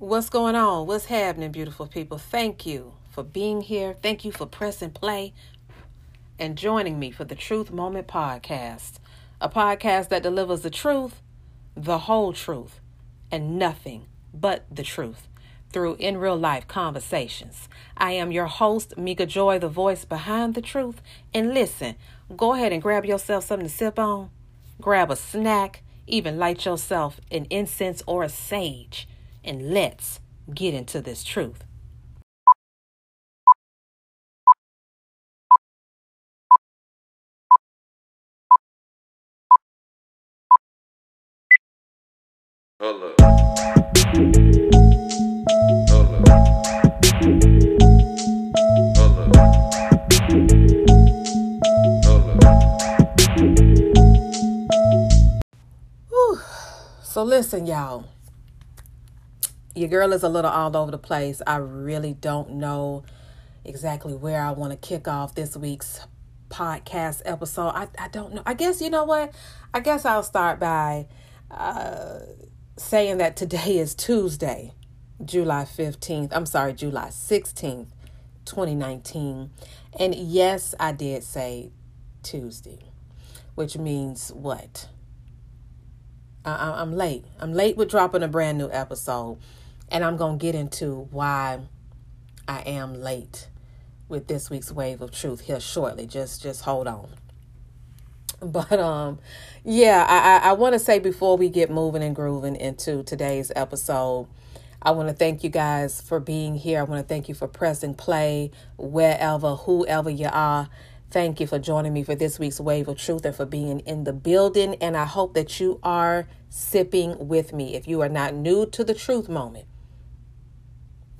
What's going on? What's happening, beautiful people? Thank you for being here. Thank you for pressing play and joining me for the Truth Moment Podcast, a podcast that delivers the truth, the whole truth, and nothing but the truth through in real life conversations. I am your host, Mika Joi, the voice behind the truth. And listen, go ahead and grab yourself something to sip on, grab a snack, even light yourself an incense or a sage and let's get into this truth. Up. Whew. So listen, y'all your girl is a little all over the place. I really don't know exactly where I want to kick off this week's podcast episode. I, I don't know. I guess, you know what? I guess I'll start by uh, saying that today is Tuesday, July 15th. I'm sorry, July 16th, 2019. And yes, I did say Tuesday, which means what? I, I'm late. I'm late with dropping a brand new episode. And I'm going to get into why I am late with this week's wave of truth here shortly. Just just hold on. But um yeah, I I, I want to say before we get moving and grooving into today's episode, I want to thank you guys for being here. I want to thank you for pressing play wherever, whoever you are. Thank you for joining me for this week's Wave of Truth and for being in the building. And I hope that you are sipping with me. If you are not new to the truth moment,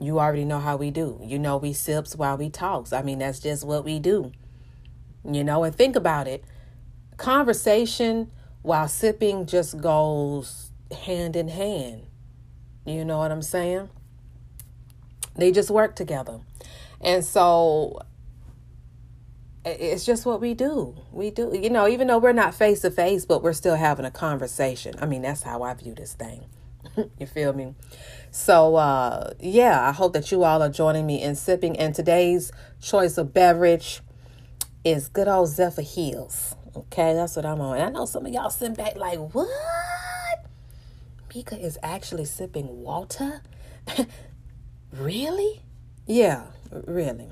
you already know how we do. You know, we sips while we talks. I mean, that's just what we do. You know, and think about it. Conversation while sipping just goes hand in hand. You know what I'm saying? They just work together. And so it's just what we do. We do, you know, even though we're not face to face, but we're still having a conversation. I mean, that's how I view this thing. you feel me? So, uh, yeah, I hope that you all are joining me in sipping. And today's choice of beverage is good old Zephyrhills. Okay, that's what I'm on. And I know some of y'all sitting back like, what? Mika is actually sipping water? really? Yeah, really.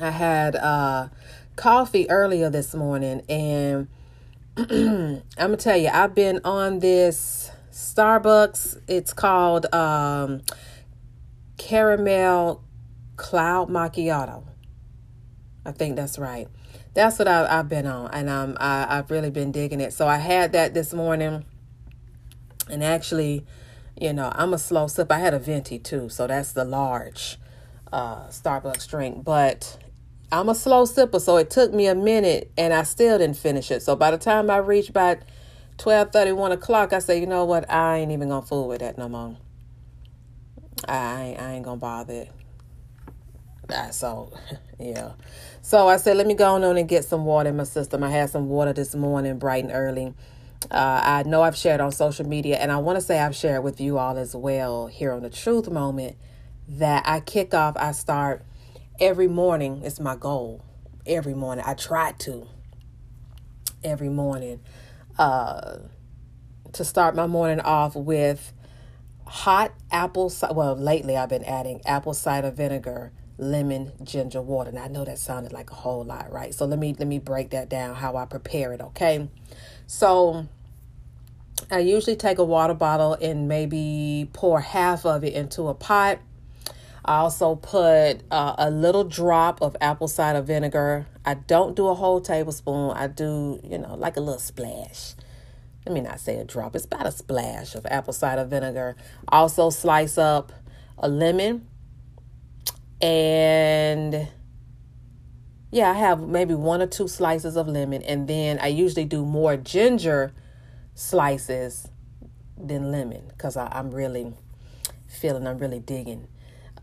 I had uh, coffee earlier this morning, and I'm gonna tell you, I've been on this Starbucks. It's called um, Caramel Cloud Macchiato. I think that's right. That's what I, have been on, and um, I, I've really been digging it. So I had that this morning, and actually, you know, I'm a slow sip. I had a venti too, so that's the large uh, Starbucks drink. But I'm a slow sipper, so it took me a minute, and I still didn't finish it. So by the time I reached about 12 31 o'clock, I say, you know what? I ain't even gonna fool with that no more. I ain't, I ain't gonna bother it. so, yeah. So I said, let me go on and get some water in my system. I had some water this morning, bright and early. Uh, I know I've shared on social media, and I want to say I've shared with you all as well here on the Truth Moment that I kick off, I start every morning. It's my goal. Every morning. I try to. Every morning uh, to start my morning off with hot apple cider. well lately i've been adding apple cider vinegar lemon ginger water and i know that sounded like a whole lot right so let me let me break that down how i prepare it okay so i usually take a water bottle and maybe pour half of it into a pot I also put uh, a little drop of apple cider vinegar. I don't do a whole tablespoon. I do, you know, like a little splash. Let me not say a drop. It's about a splash of apple cider vinegar. Also slice up a lemon. And yeah, I have maybe one or two slices of lemon. And then I usually do more ginger slices than lemon because I'm really feeling, I'm really digging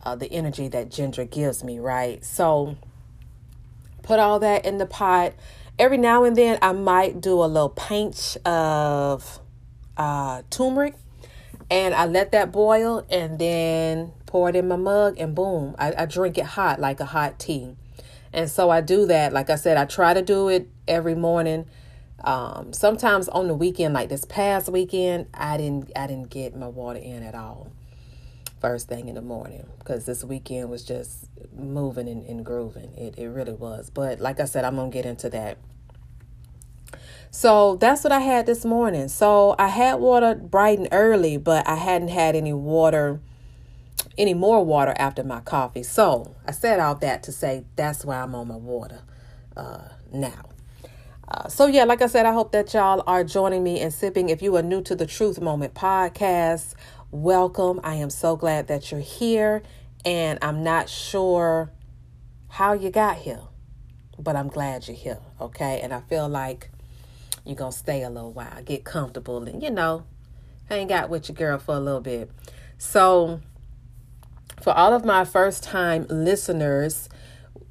uh, the energy that ginger gives me, right? So put all that in the pot. Every now and then, I might do a little pinch of uh, turmeric And I let that boil and then pour it in my mug and boom, I, I drink it hot like a hot tea. And so I do that. Like I said, I try to do it every morning. Um, sometimes on the weekend, like this past weekend, I didn't I didn't get my water in at all. First thing in the morning, because this weekend was just moving and, and grooving. It it really was. But like I said, I'm gonna get into that. So that's what I had this morning. So I had water bright and early, but I hadn't had any water, any more water after my coffee. So I said all that to say that's why I'm on my water uh, now. Uh, so yeah, like I said, I hope that y'all are joining me and sipping. If you are new to the Truth Moment podcast, welcome. I am so glad that you're here, and I'm not sure how you got here, but I'm glad you're here. Okay, and I feel like you're gonna stay a little while, get comfortable, and you know, hang out with your girl for a little bit. So, for all of my first time listeners,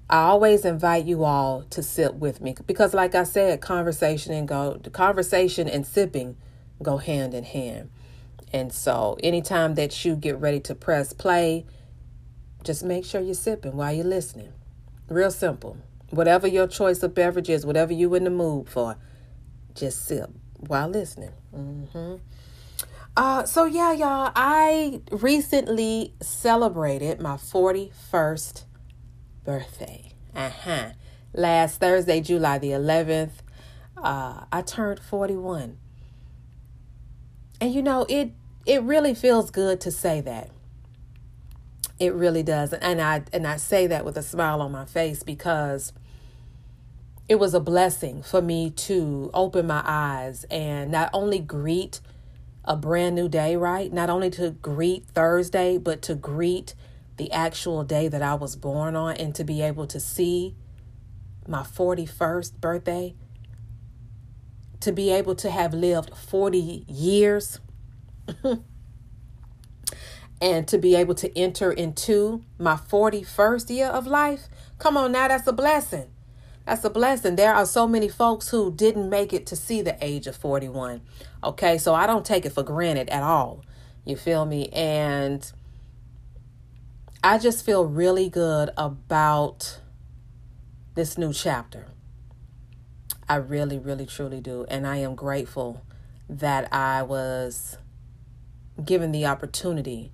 I always invite you all to sip with me because, like I said, conversation and go conversation and sipping go hand in hand. And so, anytime that you get ready to press play, just make sure you're sipping while you're listening. Real simple. Whatever your choice of beverage is, whatever you in the mood for, just sip while listening. Mm-hmm. Uh, so yeah, y'all, I recently celebrated my 41st birthday. Uh-huh. Last Thursday, July the 11th, uh, I turned 41. And you know, it it really feels good to say that. It really does. And I and I say that with a smile on my face because it was a blessing for me to open my eyes and not only greet a brand new day, right? Not only to greet Thursday, but to greet the actual day that I was born on and to be able to see my 41st birthday, to be able to have lived 40 years, and to be able to enter into my 41st year of life. Come on now, that's a blessing. That's a blessing. There are so many folks who didn't make it to see the age of 41. Okay, so I don't take it for granted at all. You feel me? And I just feel really good about this new chapter. I really, really, truly do. And I am grateful that I was given the opportunity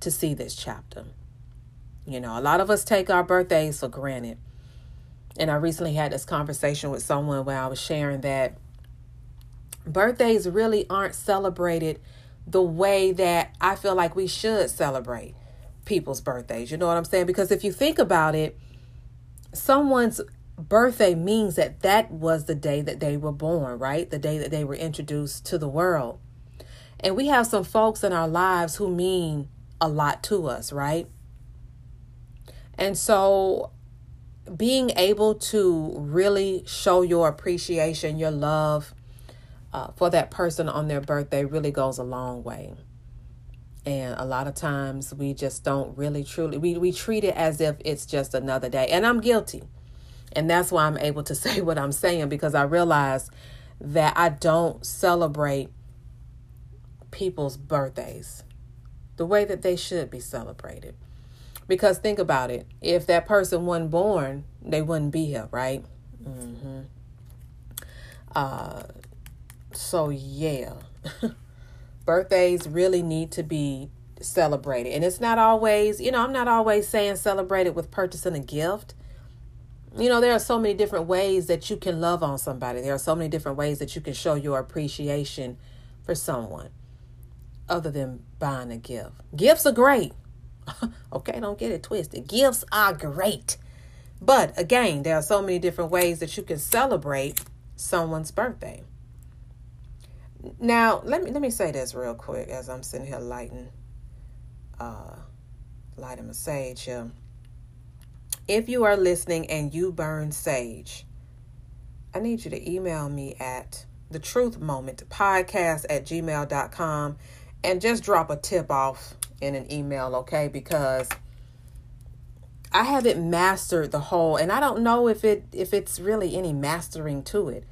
to see this chapter. You know, a lot of us take our birthdays for granted. And I recently had this conversation with someone where I was sharing that birthdays really aren't celebrated the way that I feel like we should celebrate people's birthdays. You know what I'm saying? Because if you think about it, someone's birthday means that that was the day that they were born, right? The day that they were introduced to the world. And we have some folks in our lives who mean a lot to us, right? And so being able to really show your appreciation, your love uh, for that person on their birthday really goes a long way. And a lot of times we just don't really truly, we, we treat it as if it's just another day. And I'm guilty. And that's why I'm able to say what I'm saying because I realize that I don't celebrate people's birthdays the way that they should be celebrated. Because think about it if that person wasn't born, they wouldn't be here, right? Mm-hmm. Uh, so, yeah. Birthdays really need to be celebrated. And it's not always, you know, I'm not always saying celebrate it with purchasing a gift. You know, there are so many different ways that you can love on somebody. There are so many different ways that you can show your appreciation for someone other than buying a gift. Gifts are great. okay, don't get it twisted. Gifts are great. But again, there are so many different ways that you can celebrate someone's birthday. Now, let me let me say this real quick as I'm sitting here lighting uh lighting a sage here. If you are listening and you burn sage, I need you to email me at the truth moment podcast at gmail.com and just drop a tip off in an email, okay? Because I haven't mastered the whole and I don't know if it if it's really any mastering to it.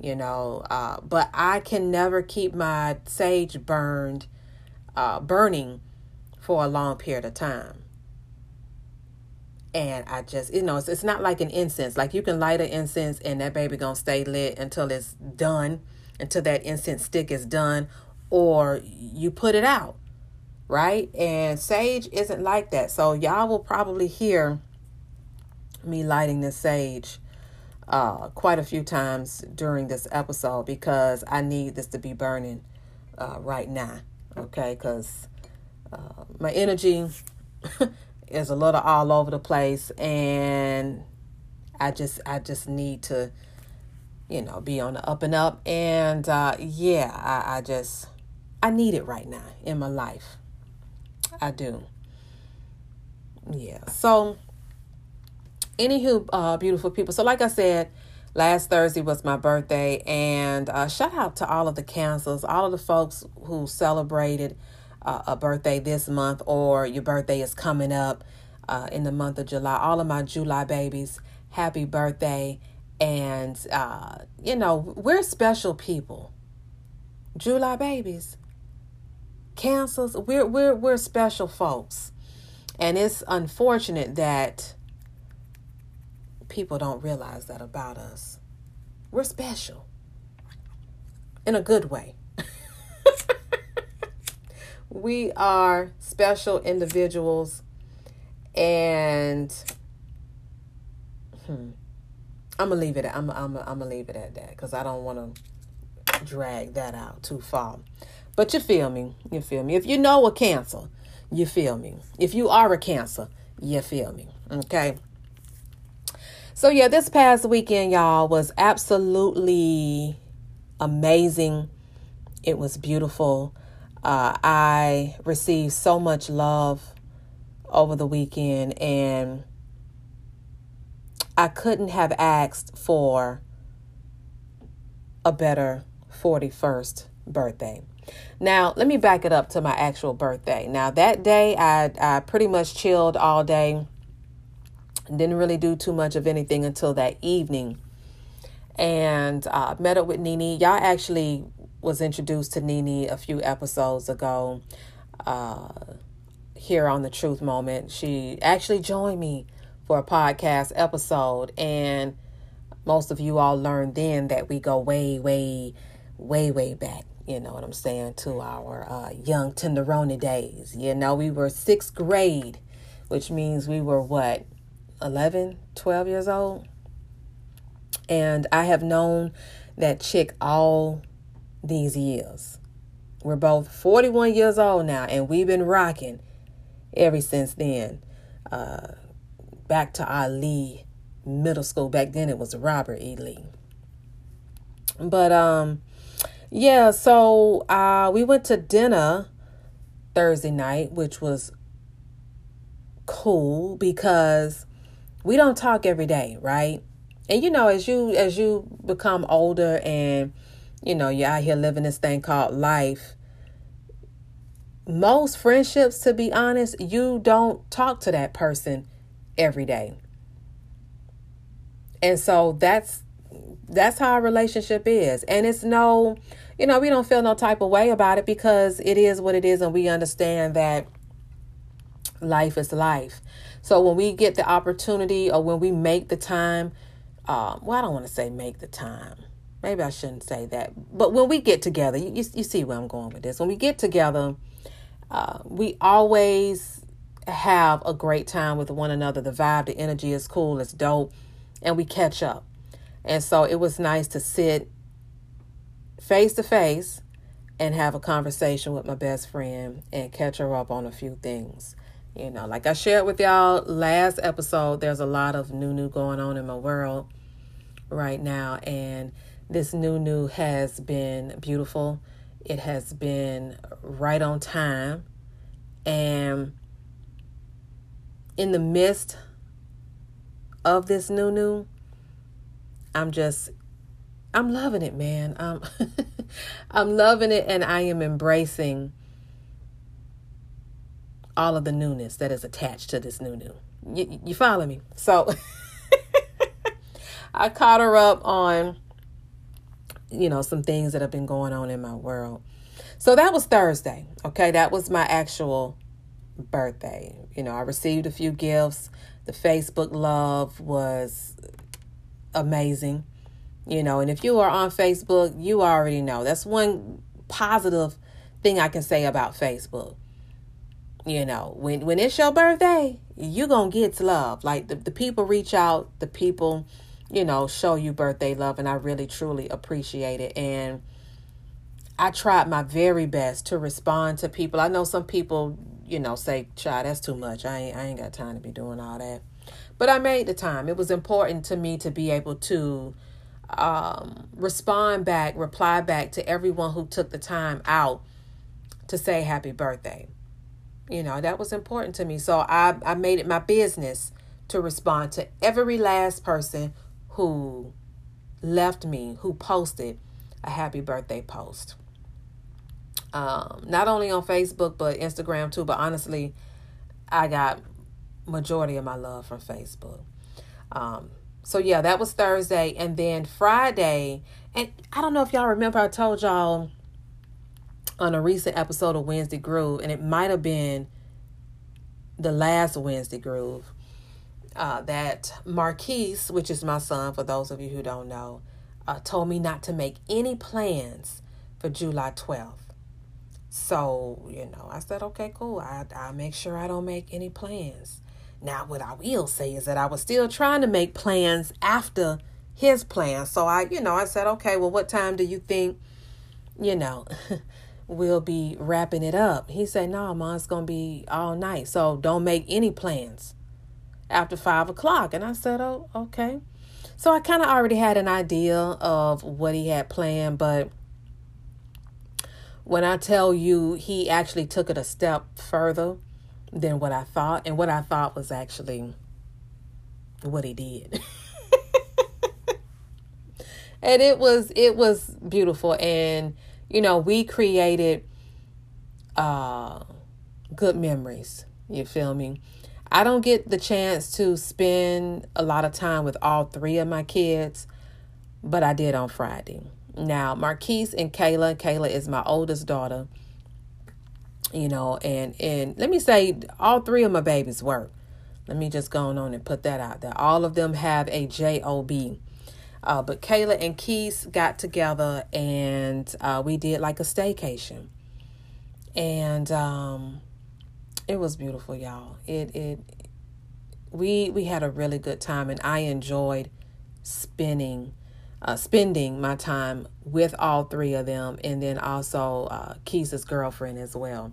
you know. Uh, but I can never keep my sage burned, uh, burning for a long period of time. And I just, you know, it's, it's not like an incense. Like you can light an incense and that baby gonna stay lit until it's done, until that incense stick is done, or you put it out, right? And sage isn't like that. So y'all will probably hear me lighting this sage uh, quite a few times during this episode because I need this to be burning uh, right now. Okay, because uh, my energy is a little all over the place, and I just I just need to, you know, be on the up and up. And uh, yeah, I, I just I need it right now in my life. I do. Yeah. So anywho, uh, beautiful people. So, like I said, last Thursday was my birthday, and uh, shout out to all of the cancers, all of the folks who celebrated uh, a birthday this month, or your birthday is coming up uh, in the month of July. All of my July babies, happy birthday! And uh, you know, we're special people. July babies, cancers, we're we're we're special folks, and it's unfortunate that people don't realize that about us. We're special in a good way. we are special individuals, and hmm, I'm gonna leave it. At, I'm I'm I'm gonna leave it at that because I don't want to drag that out too far. But you feel me? You feel me? If you know a cancer, you feel me. If you are a cancer, you feel me. Okay. So, yeah, this past weekend, y'all, was absolutely amazing. It was beautiful. Uh, I received so much love over the weekend, and I couldn't have asked for a better 41st birthday. Now, let me back it up to my actual birthday. Now, that day, I, I pretty much chilled all day didn't really do too much of anything until that evening. And uh, met up with Nini. Y'all actually was introduced to Nini a few episodes ago uh, here on the Truth Moment. She actually joined me for a podcast episode. And most of you all learned then that we go way, way, way, way back. You know what I'm saying? To our uh, young Tenderoni days. You know, we were sixth grade, which means we were what? 11, 12 years old. And I have known that chick all these years. We're both 41 years old now, and we've been rocking ever since then. Uh, back to our Lee middle school. Back then it was Robert E. Lee. But um, yeah, so uh, we went to dinner Thursday night, which was cool because we don't talk every day, right? And you know, as you as you become older and you know, you're out here living this thing called life, most friendships, to be honest, you don't talk to that person every day. And so that's that's how a relationship is. And it's no, you know, we don't feel no type of way about it because it is what it is and we understand that life is life. So when we get the opportunity or when we make the time, um, well, I don't want to say make the time. Maybe I shouldn't say that. But when we get together, you, you see where I'm going with this. When we get together, uh, we always have a great time with one another. The vibe, the energy is cool, it's dope, and we catch up. And so it was nice to sit face to face and have a conversation with my best friend and catch her up on a few things. You know, like I shared with y'all last episode, there's a lot of new new going on in my world right now. And this new new has been beautiful. It has been right on time. And in the midst of this new new, I'm just I'm loving it, man. I'm I'm loving it and I am embracing all of the newness that is attached to this new new. You, you follow me? So I caught her up on you know, some things that have been going on in my world. So that was Thursday. Okay, that was my actual birthday. You know, I received a few gifts. The Facebook love was amazing. You know, and if you are on Facebook, you already know. That's one positive thing I can say about Facebook. You know, when when it's your birthday, you're gonna get love. Like the, the people reach out, the people, you know, show you birthday love, and I really truly appreciate it. And I tried my very best to respond to people. I know some people, you know, say, "Child, that's too much. I ain't, I ain't got time to be doing all that." But I made the time. It was important to me to be able to um, respond back, reply back to everyone who took the time out to say happy birthday. You know, that was important to me. So I, I made it my business to respond to every last person who left me, who posted a happy birthday post. Um, not only on Facebook, but Instagram too. But honestly, I got majority of my love from Facebook. Um, so yeah, that was Thursday, and then Friday, and I don't know if y'all remember, I told y'all on a recent episode of Wednesday Groove, and it might have been the last Wednesday Groove, uh, that Marquise, which is my son, for those of you who don't know, uh, told me not to make any plans for July 12th. So, you know, I said, okay, cool. I, I'll make sure I don't make any plans. Now, what I will say is that I was still trying to make plans after his plan. So I, you know, I said, okay, well, what time do you think, you know, we'll be wrapping it up? He said, no, mom, it's going to be all night. So don't make any plans after five o'clock. And I said, oh, okay. So I kind of already had an idea of what he had planned, but when I tell you he actually took it a step further, than what I thought. And what I thought was actually what he did. and it was it was beautiful and you know we created uh good memories you feel me i don't get the chance to spend a lot of time with all three of my kids but i did on friday now marquise and kayla kayla is my oldest daughter you know and and let me say all three of my babies work. Let me just go on and put that out there. All of them have a job uh, but kayla and keith got together and uh, we did like a staycation. And um, it was beautiful y'all. It it we we had a really good time and i enjoyed spending uh, spending my time with all three of them, and then also uh, girlfriend as well.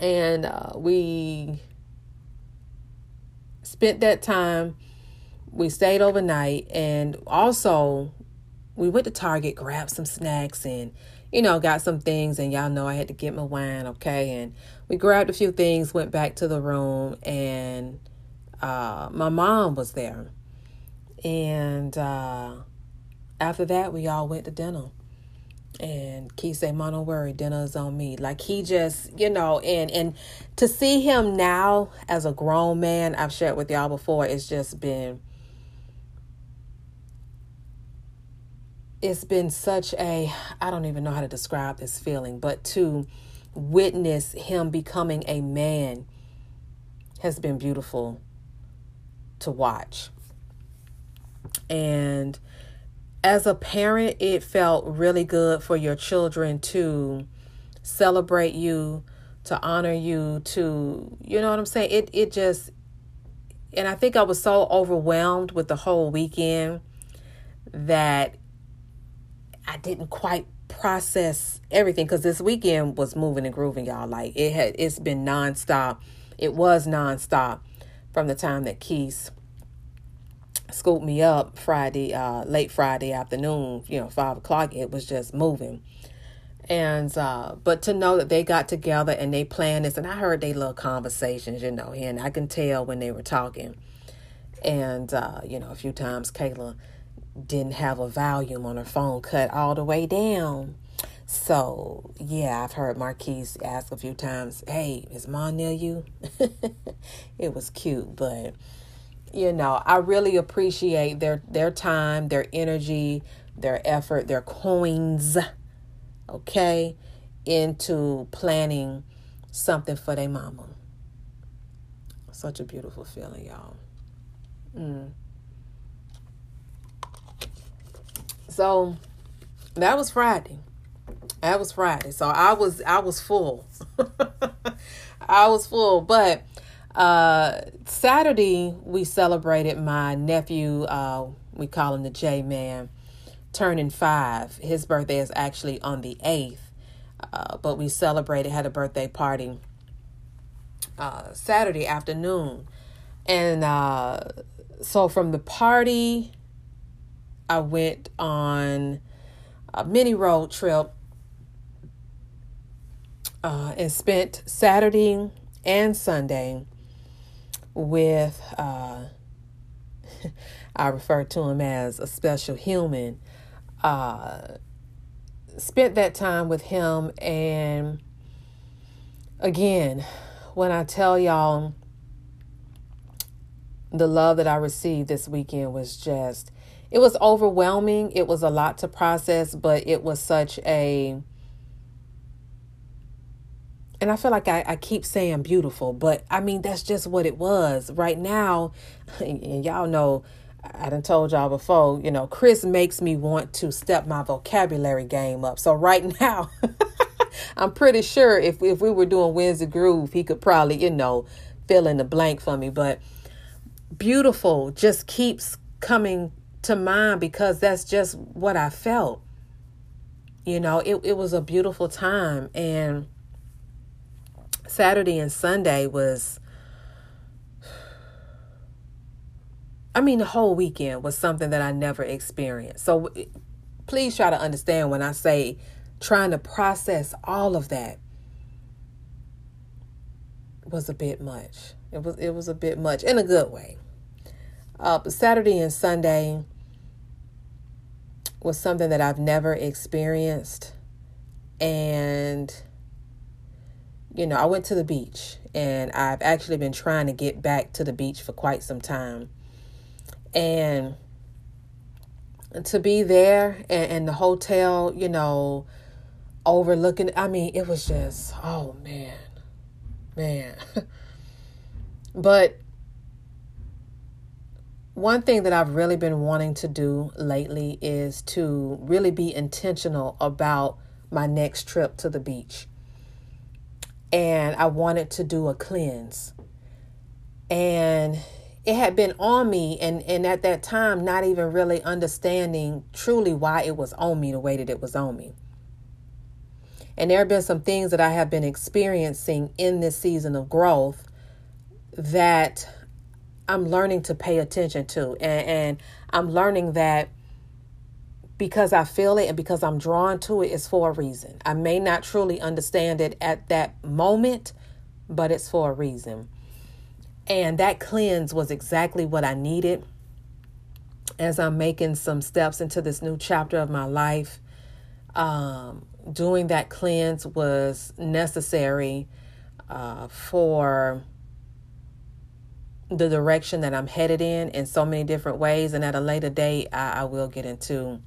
And uh, we spent that time. We stayed overnight, and also we went to Target, grabbed some snacks, and you know, got some things. And y'all know I had to get my wine, okay? And we grabbed a few things, went back to the room, and uh, my mom was there and uh, after that, we all went to dinner. And Keith said, Mom, don't worry, dinner is on me. Like he just, you know, and and to see him now as a grown man, I've shared with y'all before, it's just been it's been such a I don't even know how to describe this feeling, but to witness him becoming a man has been beautiful to watch. And as a parent, it felt really good for your children to celebrate you, to honor you, to, you know what I'm saying? It, it just, and I think I was so overwhelmed with the whole weekend that I didn't quite process everything because this weekend was moving and grooving, y'all. Like it had, it's been nonstop. It was nonstop from the time that Keith scooped me up Friday, uh, late Friday afternoon, you know, five o'clock. It was just moving. And uh, but to know that they got together and they planned this, and I heard they little conversations, you know, and I can tell when they were talking. And uh, you know, a few times Kayla didn't have a volume on her phone cut all the way down. So yeah, I've heard Marquise ask a few times, "Hey, is mom near you?" it was cute, but you know, I really appreciate their their time, their energy, their effort, their coins, okay, into planning something for their mama. Such a beautiful feeling, y'all. Mm. So that was Friday. That was Friday. So I was I was full. I was full, but uh Saturday we celebrated my nephew uh we call him the J man turning 5. His birthday is actually on the 8th. Uh, but we celebrated had a birthday party uh Saturday afternoon. And uh so from the party I went on a mini road trip uh, and spent Saturday and Sunday with, uh, I refer to him as a special human. Uh, spent that time with him, and again, when I tell y'all the love that I received this weekend was just, it was overwhelming. It was a lot to process, but it was such a, and I feel like I, I keep saying beautiful, but I mean, that's just what it was. Right now, and y'all know, I done told y'all before, you know, Chris makes me want to step my vocabulary game up. So right now, I'm pretty sure if, if we were doing Wednesday Groove, he could probably, you know, fill in the blank for me. But beautiful just keeps coming to mind because that's just what I felt. You know, it, it was a beautiful time. And Saturday and Sunday was, I mean, the whole weekend was something that I never experienced. So please try to understand when I say trying to process all of that was a bit much. It was it was a bit much in a good way. Uh, but Saturday and Sunday was something that I've never experienced, and you know, I went to the beach and I've actually been trying to get back to the beach for quite some time. And to be there and, and the hotel, you know, overlooking, I mean, it was just, oh man, man. but one thing that I've really been wanting to do lately is to really be intentional about my next trip to the beach and I wanted to do a cleanse. And it had been on me and and at that time not even really understanding truly why it was on me the way that it was on me. And there have been some things that I have been experiencing in this season of growth that I'm learning to pay attention to. And, and I'm learning that because I feel it and because I'm drawn to it is for a reason. I may not truly understand it at that moment, but it's for a reason. And that cleanse was exactly what I needed as I'm making some steps into this new chapter of my life. Um, doing that cleanse was necessary uh, for the direction that I'm headed in in so many different ways. And at a later date, I, I will get into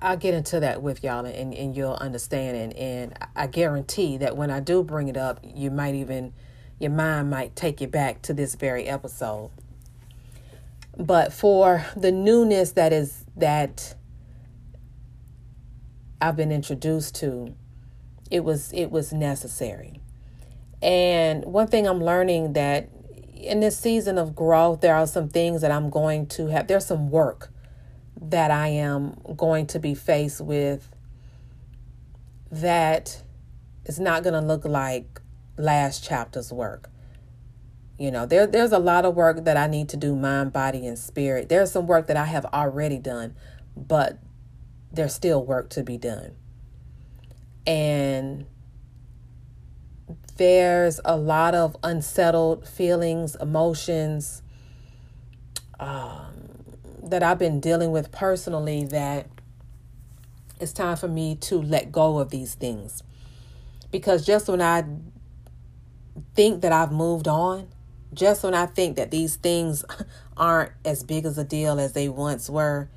I'll get into that with y'all and, and you'll understand. And, and I guarantee that when I do bring it up, you might even, your mind might take you back to this very episode. But for the newness that is, that I've been introduced to, it was, it was necessary. And one thing I'm learning that in this season of growth, there are some things that I'm going to have, there's some work that I am going to be faced with that is not going to look like last chapter's work. You know, there there's a lot of work that I need to do mind, body and spirit. There's some work that I have already done, but there's still work to be done. And there's a lot of unsettled feelings, emotions, um, that I've been dealing with personally that it's time for me to let go of these things. Because just when I think that I've moved on, just when I think that these things aren't as big as a deal as they once were,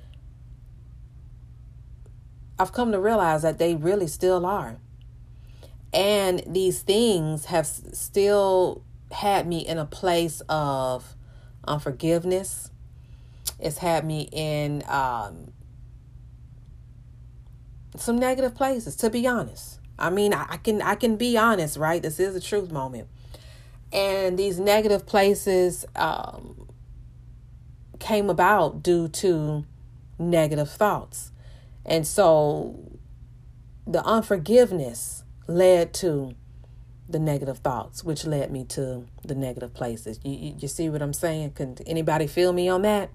I've come to realize that they really still are. And these things have still had me in a place of unforgiveness. It's had me in um, some negative places, to be honest. I mean, I, I can I can be honest, right? This is a truth moment. And these negative places um, came about due to negative thoughts. And so the unforgiveness led to the negative thoughts, which led me to the negative places. You, you, you, see what I'm saying? Can anybody feel me on that?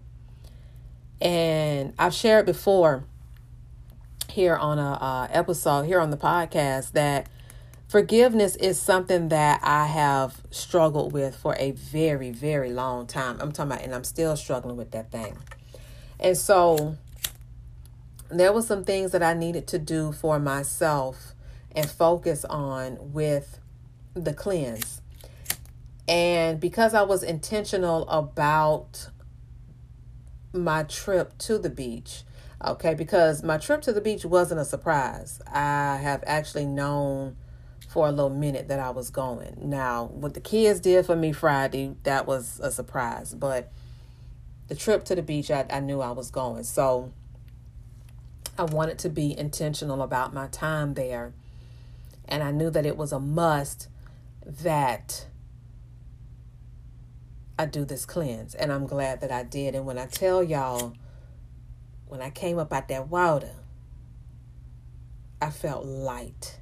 And I've shared before here on a uh, episode here on the podcast that forgiveness is something that I have struggled with for a very very long time. I'm talking about, and I'm still struggling with that thing. And so there was some things that I needed to do for myself and focus on with the cleanse. And because I was intentional about my trip to the beach, okay, because my trip to the beach wasn't a surprise. I have actually known for a little minute that I was going. Now, what the kids did for me Friday, that was a surprise. But the trip to the beach, I, I knew I was going. So I wanted to be intentional about my time there. And I knew that it was a must that I do this cleanse. And I'm glad that I did. And when I tell y'all, when I came up out that water, I felt light.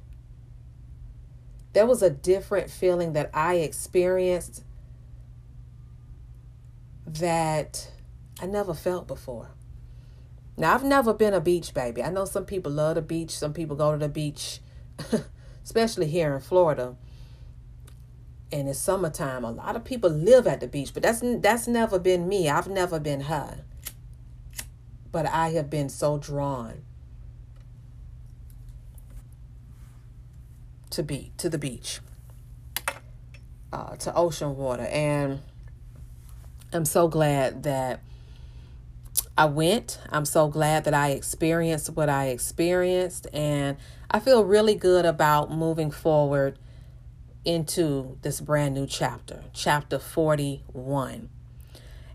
There was a different feeling that I experienced that I never felt before. Now, I've never been a beach baby. I know some people love the beach, some people go to the beach, especially here in Florida and it's summertime. A lot of people live at the beach, but that's that's never been me. I've never been her. But I have been so drawn to be to the beach, uh, to ocean water, and I'm so glad that I went. I'm so glad that I experienced what I experienced, and I feel really good about moving forward into this brand new chapter, chapter 41.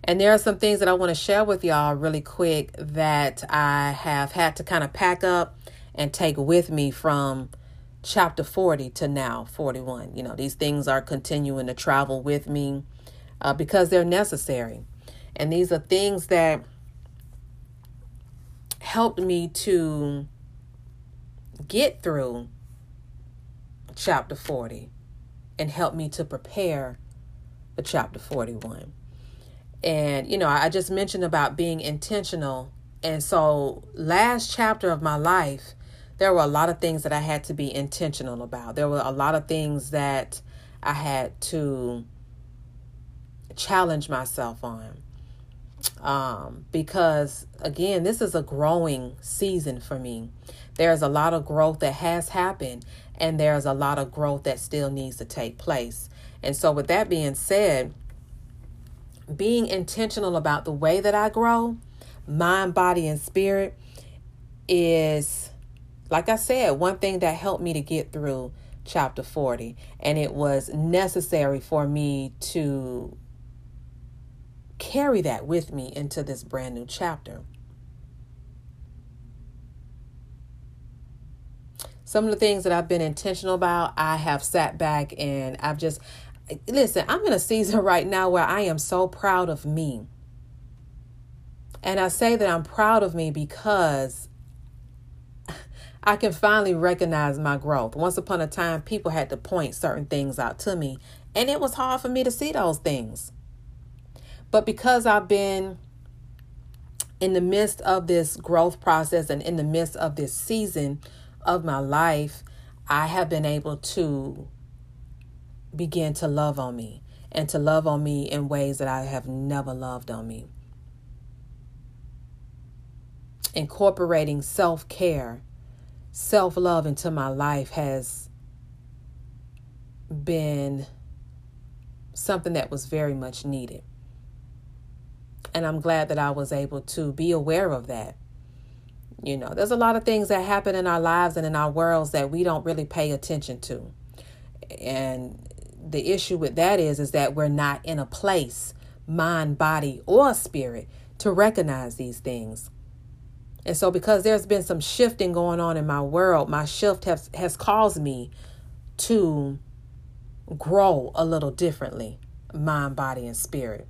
And there are some things that I want to share with y'all really quick that I have had to kind of pack up and take with me from chapter 40 to now 41. You know, these things are continuing to travel with me uh, because they're necessary. And these are things that helped me to get through chapter 40 and help me to prepare for chapter 41. And, you know, I just mentioned about being intentional. And so, last chapter of my life, there were a lot of things that I had to be intentional about. There were a lot of things that I had to challenge myself on. Um, because again, this is a growing season for me. There's a lot of growth that has happened, and there's a lot of growth that still needs to take place. And so, with that being said, being intentional about the way that I grow, mind, body, and spirit, is, like I said, one thing that helped me to get through chapter 40. And it was necessary for me to carry that with me into this brand new chapter. Some of the things that I've been intentional about, I have sat back and I've just listen, I'm in a season right now where I am so proud of me. And I say that I'm proud of me because I can finally recognize my growth. Once upon a time, people had to point certain things out to me, and it was hard for me to see those things. But because I've been in the midst of this growth process and in the midst of this season of my life, I have been able to begin to love on me and to love on me in ways that I have never loved on me. Incorporating self care, self love into my life has been something that was very much needed. And I'm glad that I was able to be aware of that You know, there's a lot of things that happen in our lives and in our worlds that we don't really pay attention to. And the issue with that is is that we're not in a place, mind, body, or spirit to recognize these things. And so because there's been some shifting going on in my world, my shift has has caused me to grow a little differently, mind, body, and spirit.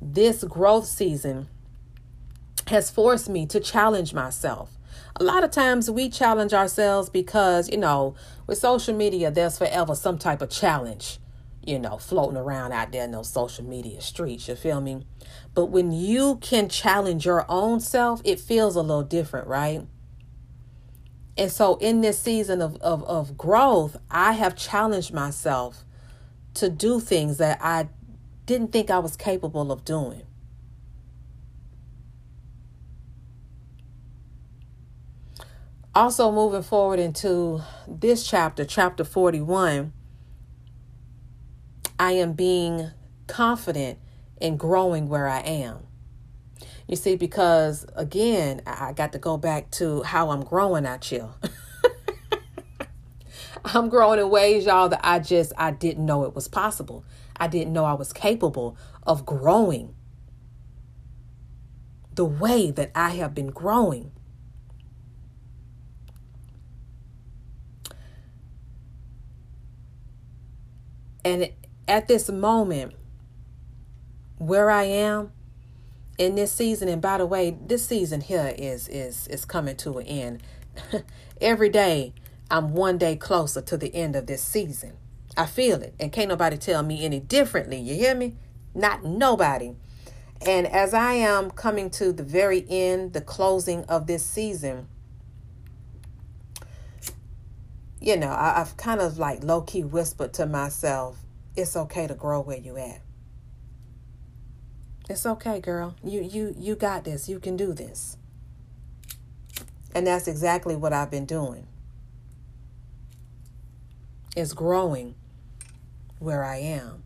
This growth season has forced me to challenge myself. A lot of times we challenge ourselves because, you know, with social media, there's forever some type of challenge, you know, floating around out there in those social media streets. You feel me? But when you can challenge your own self, it feels a little different, right? And so in this season of, of, of growth, I have challenged myself to do things that I didn't think I was capable of doing. Also, moving forward into this chapter, chapter 41, I am being confident in growing where I am. You see, because again, I got to go back to how I'm growing at you. I'm growing in ways, y'all, that I just I didn't know it was possible. I didn't know I was capable of growing the way that I have been growing. And at this moment, where I am in this season, and by the way, this season here is is is coming to an end. Every day, I'm one day closer to the end of this season. I feel it, and can't nobody tell me any differently. You hear me? Not nobody. And as I am coming to the very end, the closing of this season, you know, I, have kind of like low key whispered to myself, it's okay to grow where you at. It's okay, girl. You you you got this. You can do this. And that's exactly what I've been doing. Is growing where I am.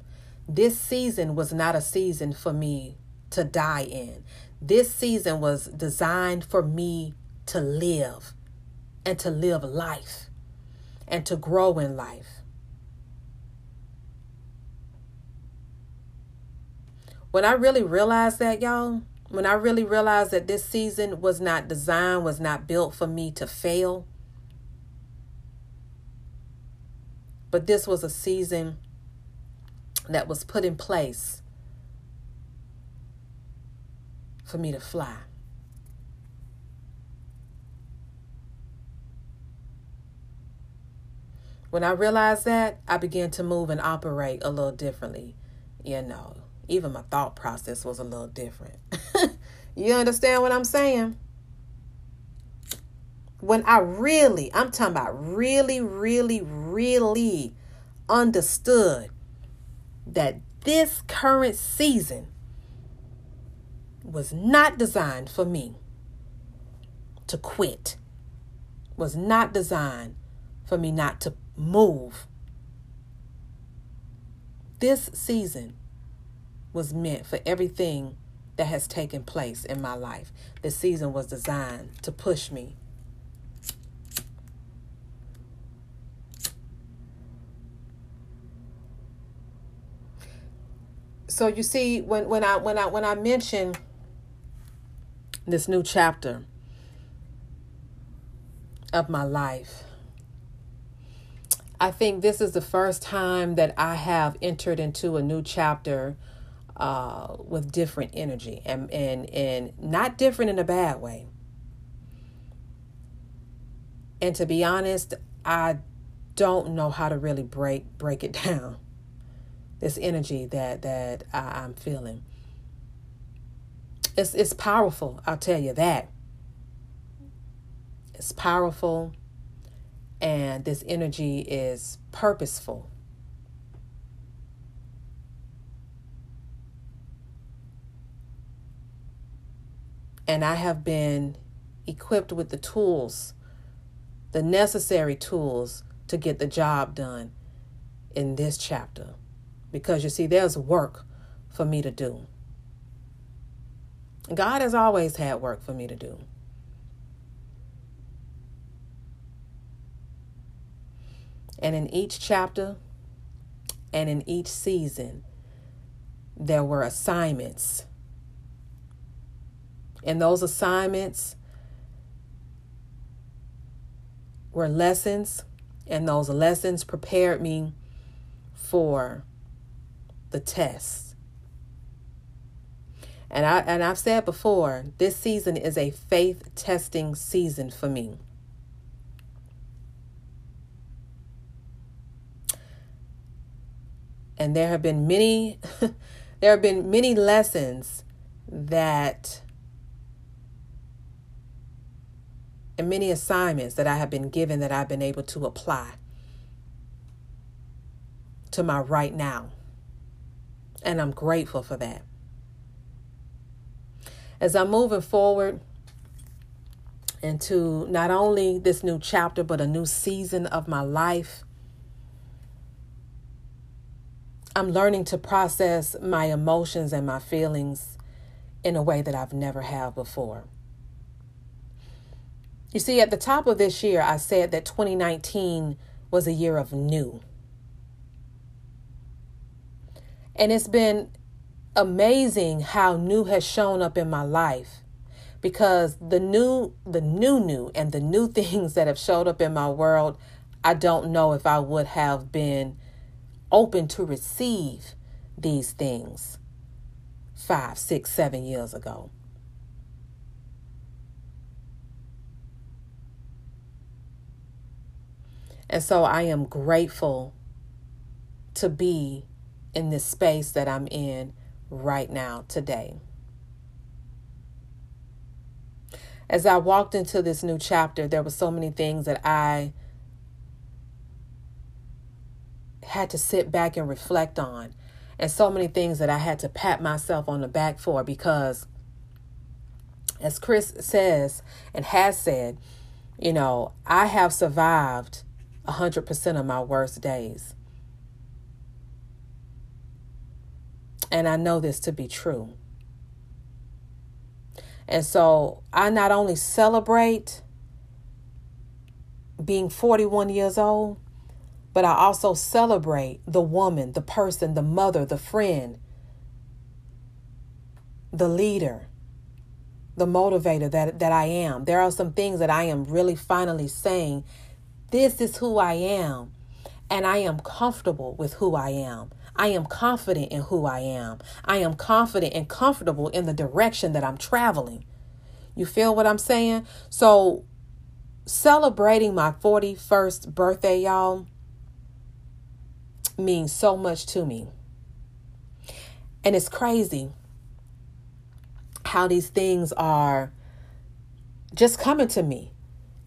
This season was not a season for me to die in. This season was designed for me to live and to live life and to grow in life. When I really realized that, y'all, when I really realized that this season was not designed, was not built for me to fail, but this was a season that was put in place for me to fly. When I realized that, I began to move and operate a little differently. You know, even my thought process was a little different. you understand what I'm saying? When I really, I'm talking about really, really, really understood that this current season was not designed for me to quit, was not designed for me not to move. This season was meant for everything that has taken place in my life. This season was designed to push me. So you see when when I when I when I mention this new chapter of my life I think this is the first time that I have entered into a new chapter uh, with different energy and, and, and not different in a bad way. And to be honest, I don't know how to really break break it down. This energy that that I, I'm feeling. It's it's powerful, I'll tell you that. It's powerful and this energy is purposeful. And I have been equipped with the tools, the necessary tools to get the job done in this chapter. Because you see, there's work for me to do. God has always had work for me to do. And in each chapter and in each season, there were assignments. And those assignments were lessons, and those lessons prepared me for the test. And I and I've said before, this season is a faith testing season for me. And there have been many there have been many lessons that and many assignments that I have been given that I've been able to apply to my right now. And I'm grateful for that. As I'm moving forward into not only this new chapter, but a new season of my life, I'm learning to process my emotions and my feelings in a way that I've never had before. You see, at the top of this year, I said that 2019 was a year of new. And it's been amazing how new has shown up in my life because the new the new new and the new things that have showed up in my world i don't know if i would have been open to receive these things five six seven years ago and so i am grateful to be in this space that i'm in right now, today. As I walked into this new chapter, there were so many things that I had to sit back and reflect on, and so many things that I had to pat myself on the back for because, as Chris says and has said, you know, I have survived 100% of my worst days. And I know this to be true. And so I not only celebrate being 41 years old, but I also celebrate the woman, the person, the mother, the friend, the leader, the motivator that, that I am. There are some things that I am really finally saying, this is who I am, and I am comfortable with who I am. I am confident in who I am. I am confident and comfortable in the direction that I'm traveling. You feel what I'm saying? So, celebrating my 41st birthday, y'all, means so much to me. And it's crazy how these things are just coming to me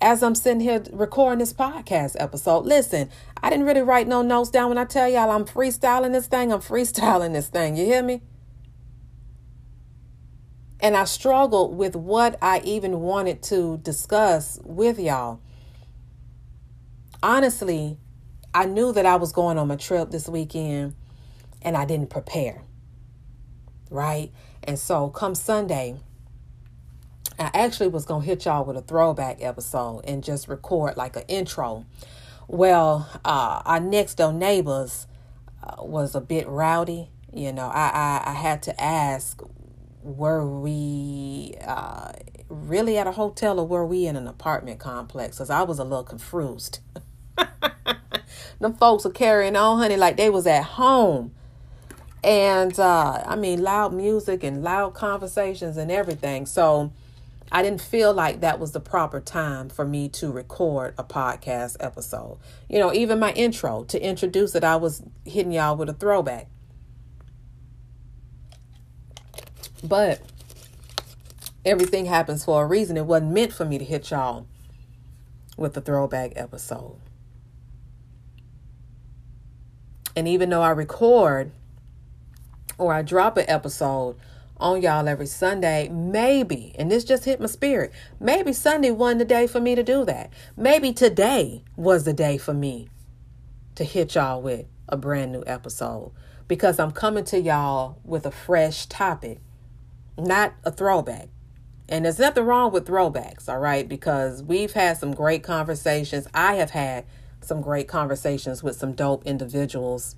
as I'm sitting here recording this podcast episode. Listen, I didn't really write no notes down when I tell y'all I'm freestyling this thing. I'm freestyling this thing. You hear me? And I struggled with what I even wanted to discuss with y'all. Honestly, I knew that I was going on my trip this weekend and I didn't prepare. Right? And so come Sunday, I actually was going to hit y'all with a throwback episode and just record like an intro. Well, uh, our next door neighbors uh, was a bit rowdy. You know, I, I, I had to ask, were we uh, really at a hotel or were we in an apartment complex? Because I was a little confused. Them folks are carrying on, honey, like they was at home. And uh, I mean, loud music and loud conversations and everything. So, I didn't feel like that was the proper time for me to record a podcast episode. You know, even my intro to introduce it, I was hitting y'all with a throwback. But everything happens for a reason. It wasn't meant for me to hit y'all with a throwback episode. And even though I record or I drop an episode, on y'all every Sunday. Maybe, and this just hit my spirit, maybe Sunday wasn't the day for me to do that. Maybe today was the day for me to hit y'all with a brand new episode because I'm coming to y'all with a fresh topic, not a throwback. And there's nothing wrong with throwbacks, all right? Because we've had some great conversations. I have had some great conversations with some dope individuals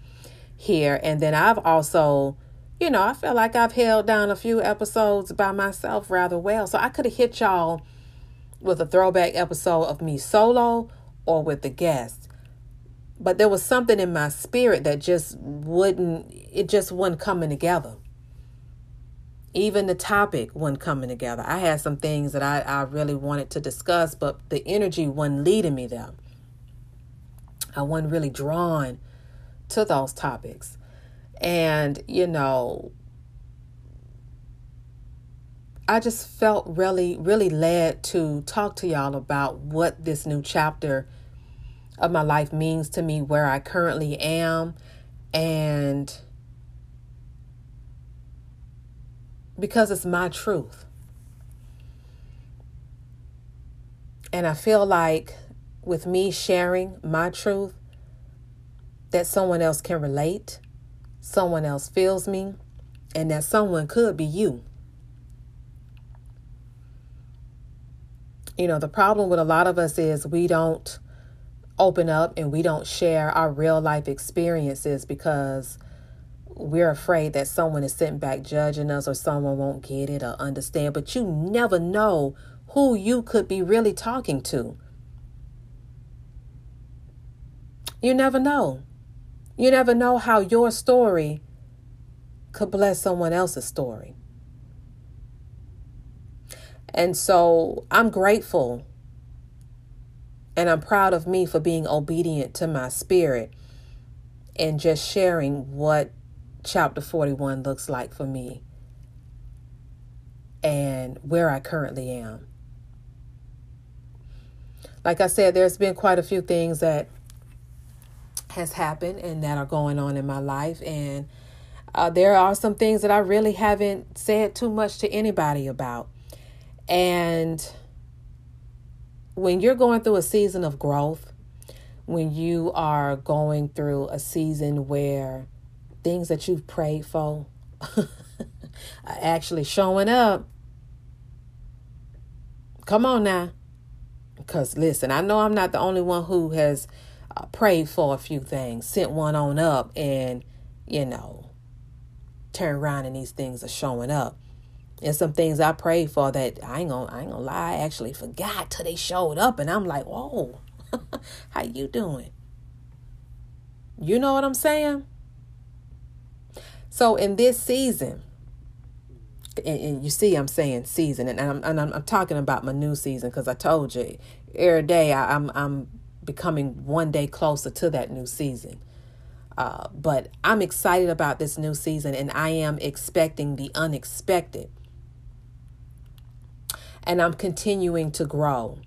here. And then I've also, you know, I feel like I've held down a few episodes by myself rather well. So I could have hit y'all with a throwback episode of me solo or with the guest. But there was something in my spirit that just wouldn't, it just wasn't coming together. Even the topic wasn't coming together. I had some things that I, I really wanted to discuss, but the energy wasn't leading me there. I wasn't really drawn to those topics. And, you know, I just felt really, really led to talk to y'all about what this new chapter of my life means to me, where I currently am, and because it's my truth. And I feel like with me sharing my truth, that someone else can relate, someone else feels me, and that someone could be you. You know, the problem with a lot of us is we don't open up and we don't share our real life experiences because we're afraid that someone is sitting back judging us or someone won't get it or understand. But you never know who you could be really talking to. You never know. You never know how your story could bless someone else's story. And so I'm grateful and I'm proud of me for being obedient to my spirit and just sharing what chapter 41 looks like for me and where I currently am. Like I said, there's been quite a few things that has happened and that are going on in my life and uh, there are some things that I really haven't said too much to anybody about. And when you're going through a season of growth, when you are going through a season where things that you've prayed for are actually showing up, come on now. Because listen, I know I'm not the only one who has prayed for a few things, sent one on up, and, you know, turn around and these things are showing up. And some things I prayed for that I ain't gonna I ain't gonna lie, I actually forgot till they showed up and I'm like, whoa, how you doing? You know what I'm saying? So in this season, and, and you see I'm saying season and I'm and I'm, I'm talking about my new season because I told you every day I, I'm I'm becoming one day closer to that new season. Uh, but I'm excited about this new season and I am expecting the unexpected and I'm continuing to grow.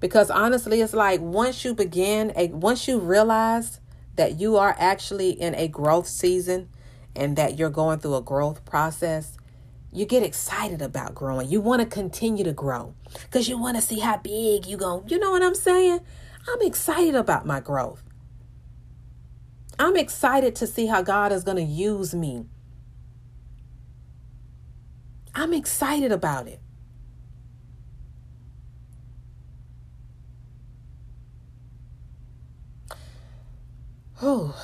Because honestly, it's like once you begin a once you realize that you are actually in a growth season and that you're going through a growth process, you get excited about growing. You want to continue to grow because you want to see how big you go. You know what I'm saying? I'm excited about my growth. I'm excited to see how God is going to use me I'm excited about it. Oh,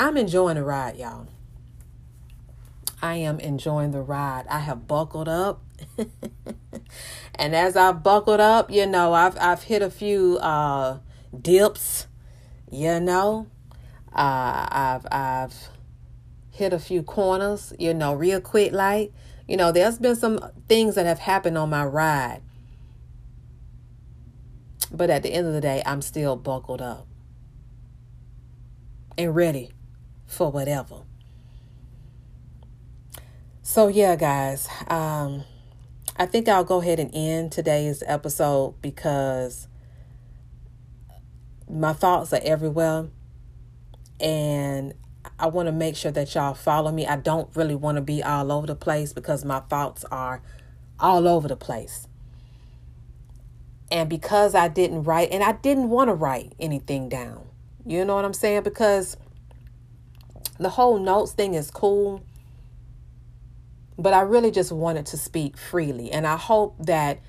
I'm enjoying the ride, y'all. I am enjoying the ride. I have buckled up. and as I've buckled up, you know, I've I've hit a few uh dips, you know. Uh I've I've hit a few corners, you know, real quick like. You know, there's been some things that have happened on my ride. But at the end of the day, I'm still buckled up and ready for whatever. So, yeah, guys, um, I think I'll go ahead and end today's episode because my thoughts are everywhere and I want to make sure that y'all follow me. I don't really want to be all over the place because my thoughts are all over the place. And because I didn't write, and I didn't want to write anything down, you know what I'm saying? Because the whole notes thing is cool, but I really just wanted to speak freely. And I hope that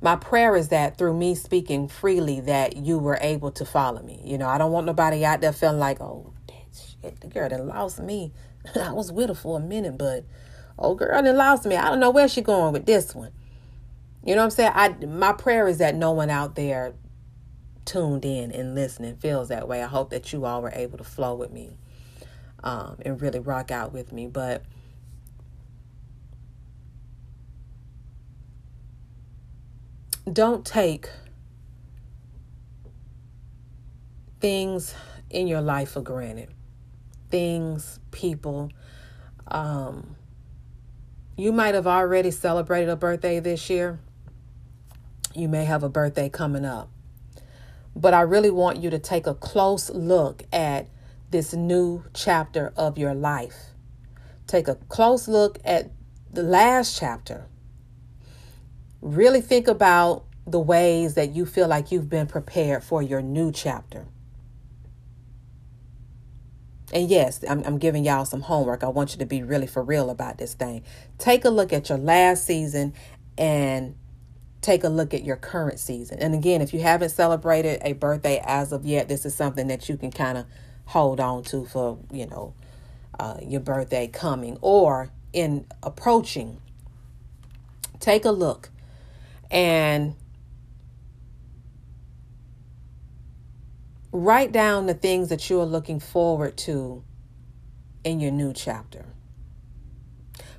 my prayer is that through me speaking freely that you were able to follow me. You know, I don't want nobody out there feeling like, oh, that shit, the girl that lost me. I was with her for a minute, but oh girl that lost me. I don't know where she going with this one. You know what I'm saying? I my prayer is that no one out there tuned in and listening feels that way. I hope that you all were able to flow with me um, and really rock out with me. But don't take things in your life for granted. Things, people. Um, you might have already celebrated a birthday this year. You may have a birthday coming up. But I really want you to take a close look at this new chapter of your life. Take a close look at the last chapter Really think about the ways that you feel like you've been prepared for your new chapter. And yes, I'm, I'm, giving y'all some homework. I want you to be really for real about this thing. Take a look at your last season and take a look at your current season. And again, if you haven't celebrated a birthday as of yet, this is something that you can kind of hold on to for, you know, uh, your birthday coming or in approaching. Take a look and write down the things that you are looking forward to in your new chapter.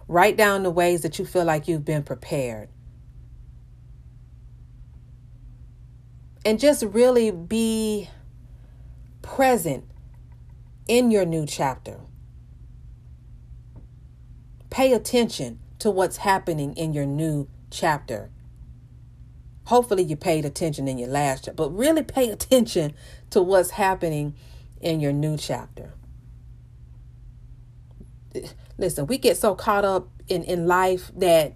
Write down the ways that you feel like you've been prepared. And just really be present in your new chapter. Pay attention to what's happening in your new chapter Hopefully, you paid attention in your last chapter, but really pay attention to what's happening in your new chapter. Listen, we get so caught up in, in life that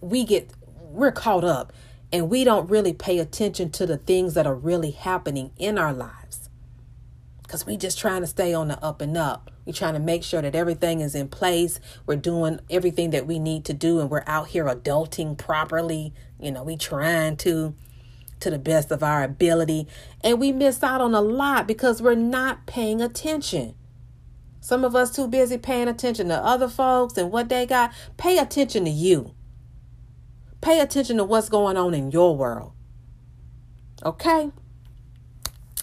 we get, we're caught up and we don't really pay attention to the things that are really happening in our lives because we just trying to stay on the up and up. We're trying to make sure that everything is in place. We're doing everything that we need to do, and we're out here adulting properly. You know, we trying to to the best of our ability, and we miss out on a lot because we're not paying attention. Some of us too busy paying attention to other folks and what they got. Pay attention to you. Pay attention to what's going on in your world. Okay?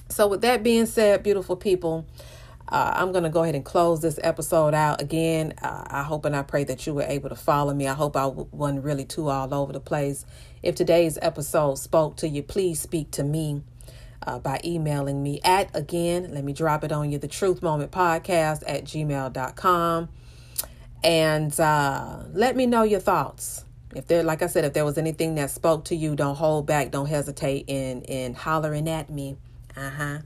So, with that being said, beautiful people, uh, I'm going to go ahead and close this episode out. Again, uh, I hope and I pray that you were able to follow me. I hope I wasn't really too all over the place. If today's episode spoke to you, please speak to me. Uh, by emailing me at again let me drop it on you the truth moment podcast at gmail.com and uh, let me know your thoughts if there like i said if there was anything that spoke to you don't hold back don't hesitate in in hollering at me uh-huh.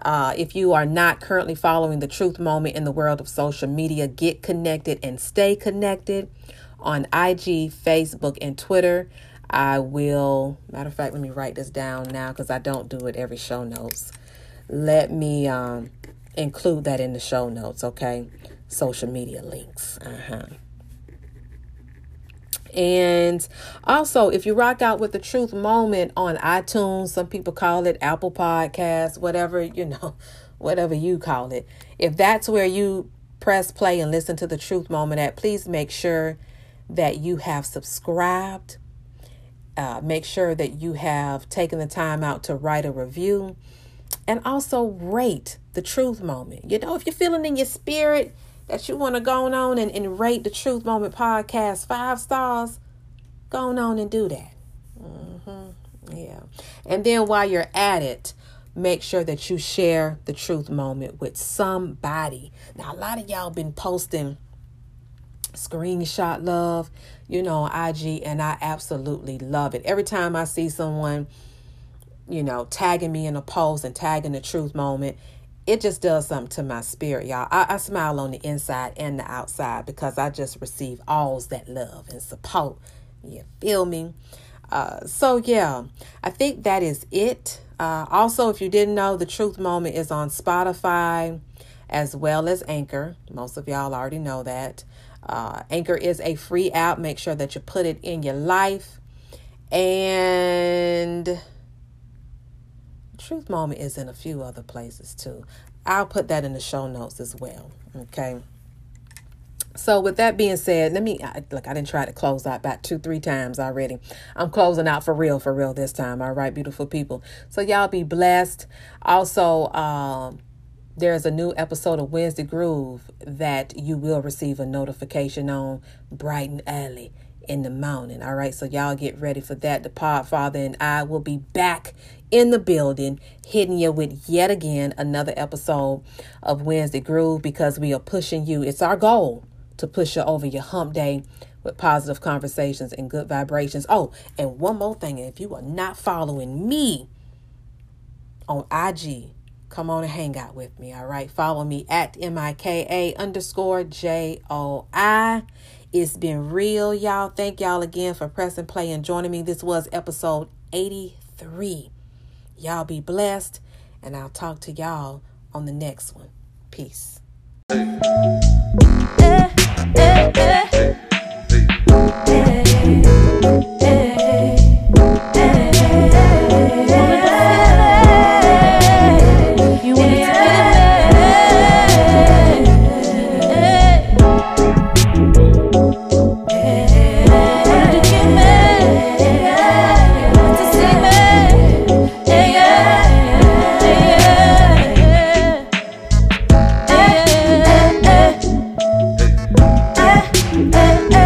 Uh, if you are not currently following the truth moment in the world of social media, get connected and stay connected on IG, Facebook, and Twitter. I will, matter of fact, let me write this down now because I don't do it every show notes. Let me um, include that in the show notes, okay? Social media links. Uh huh. And also, if you rock out with the truth moment on iTunes, some people call it Apple Podcasts, whatever, you know, whatever you call it. If that's where you press play and listen to the truth moment at, please make sure that you have subscribed. Uh, make sure that you have taken the time out to write a review and also rate the truth moment. You know, if you're feeling in your spirit, that you want to go on and, and rate the Truth Moment podcast five stars, go on and do that. Mm-hmm. Yeah. And then while you're at it, make sure that you share the truth moment with somebody. Now, a lot of y'all been posting screenshot love, you know, IG, and I absolutely love it. Every time I see someone, you know, tagging me in a post and tagging the truth moment, it just does something to my spirit, y'all. I, I, smile on the inside and the outside because I just receive all that love and support. You feel me? Uh, so, yeah, I think that is it. Uh, also, if you didn't know, the Truth Moment is on Spotify as well as Anchor. Most of y'all already know that. Uh, Anchor is a free app. Make sure that you put it in your life. And Truth Moment is in a few other places too. I'll put that in the show notes as well. Okay. So with that being said, let me look. I didn't try to close out about two, three times already. I'm closing out for real, for real this time. All right, beautiful people. So y'all be blessed. Also, um, there's a new episode of Wednesday Groove that you will receive a notification on bright and early in the morning. All right, so y'all get ready for that. The Podfather and I will be back in the building, hitting you with yet again another episode of Wednesday Groove because we are pushing you. It's our goal to push you over your hump day with positive conversations and good vibrations. Oh, and one more thing if you are not following me on IG, come on and hang out with me. All right. Follow me at M I K A underscore J O I. It's been real, y'all. Thank y'all again for pressing play and joining me. This was episode 83. Y'all be blessed, and I'll talk to y'all on the next one. Peace.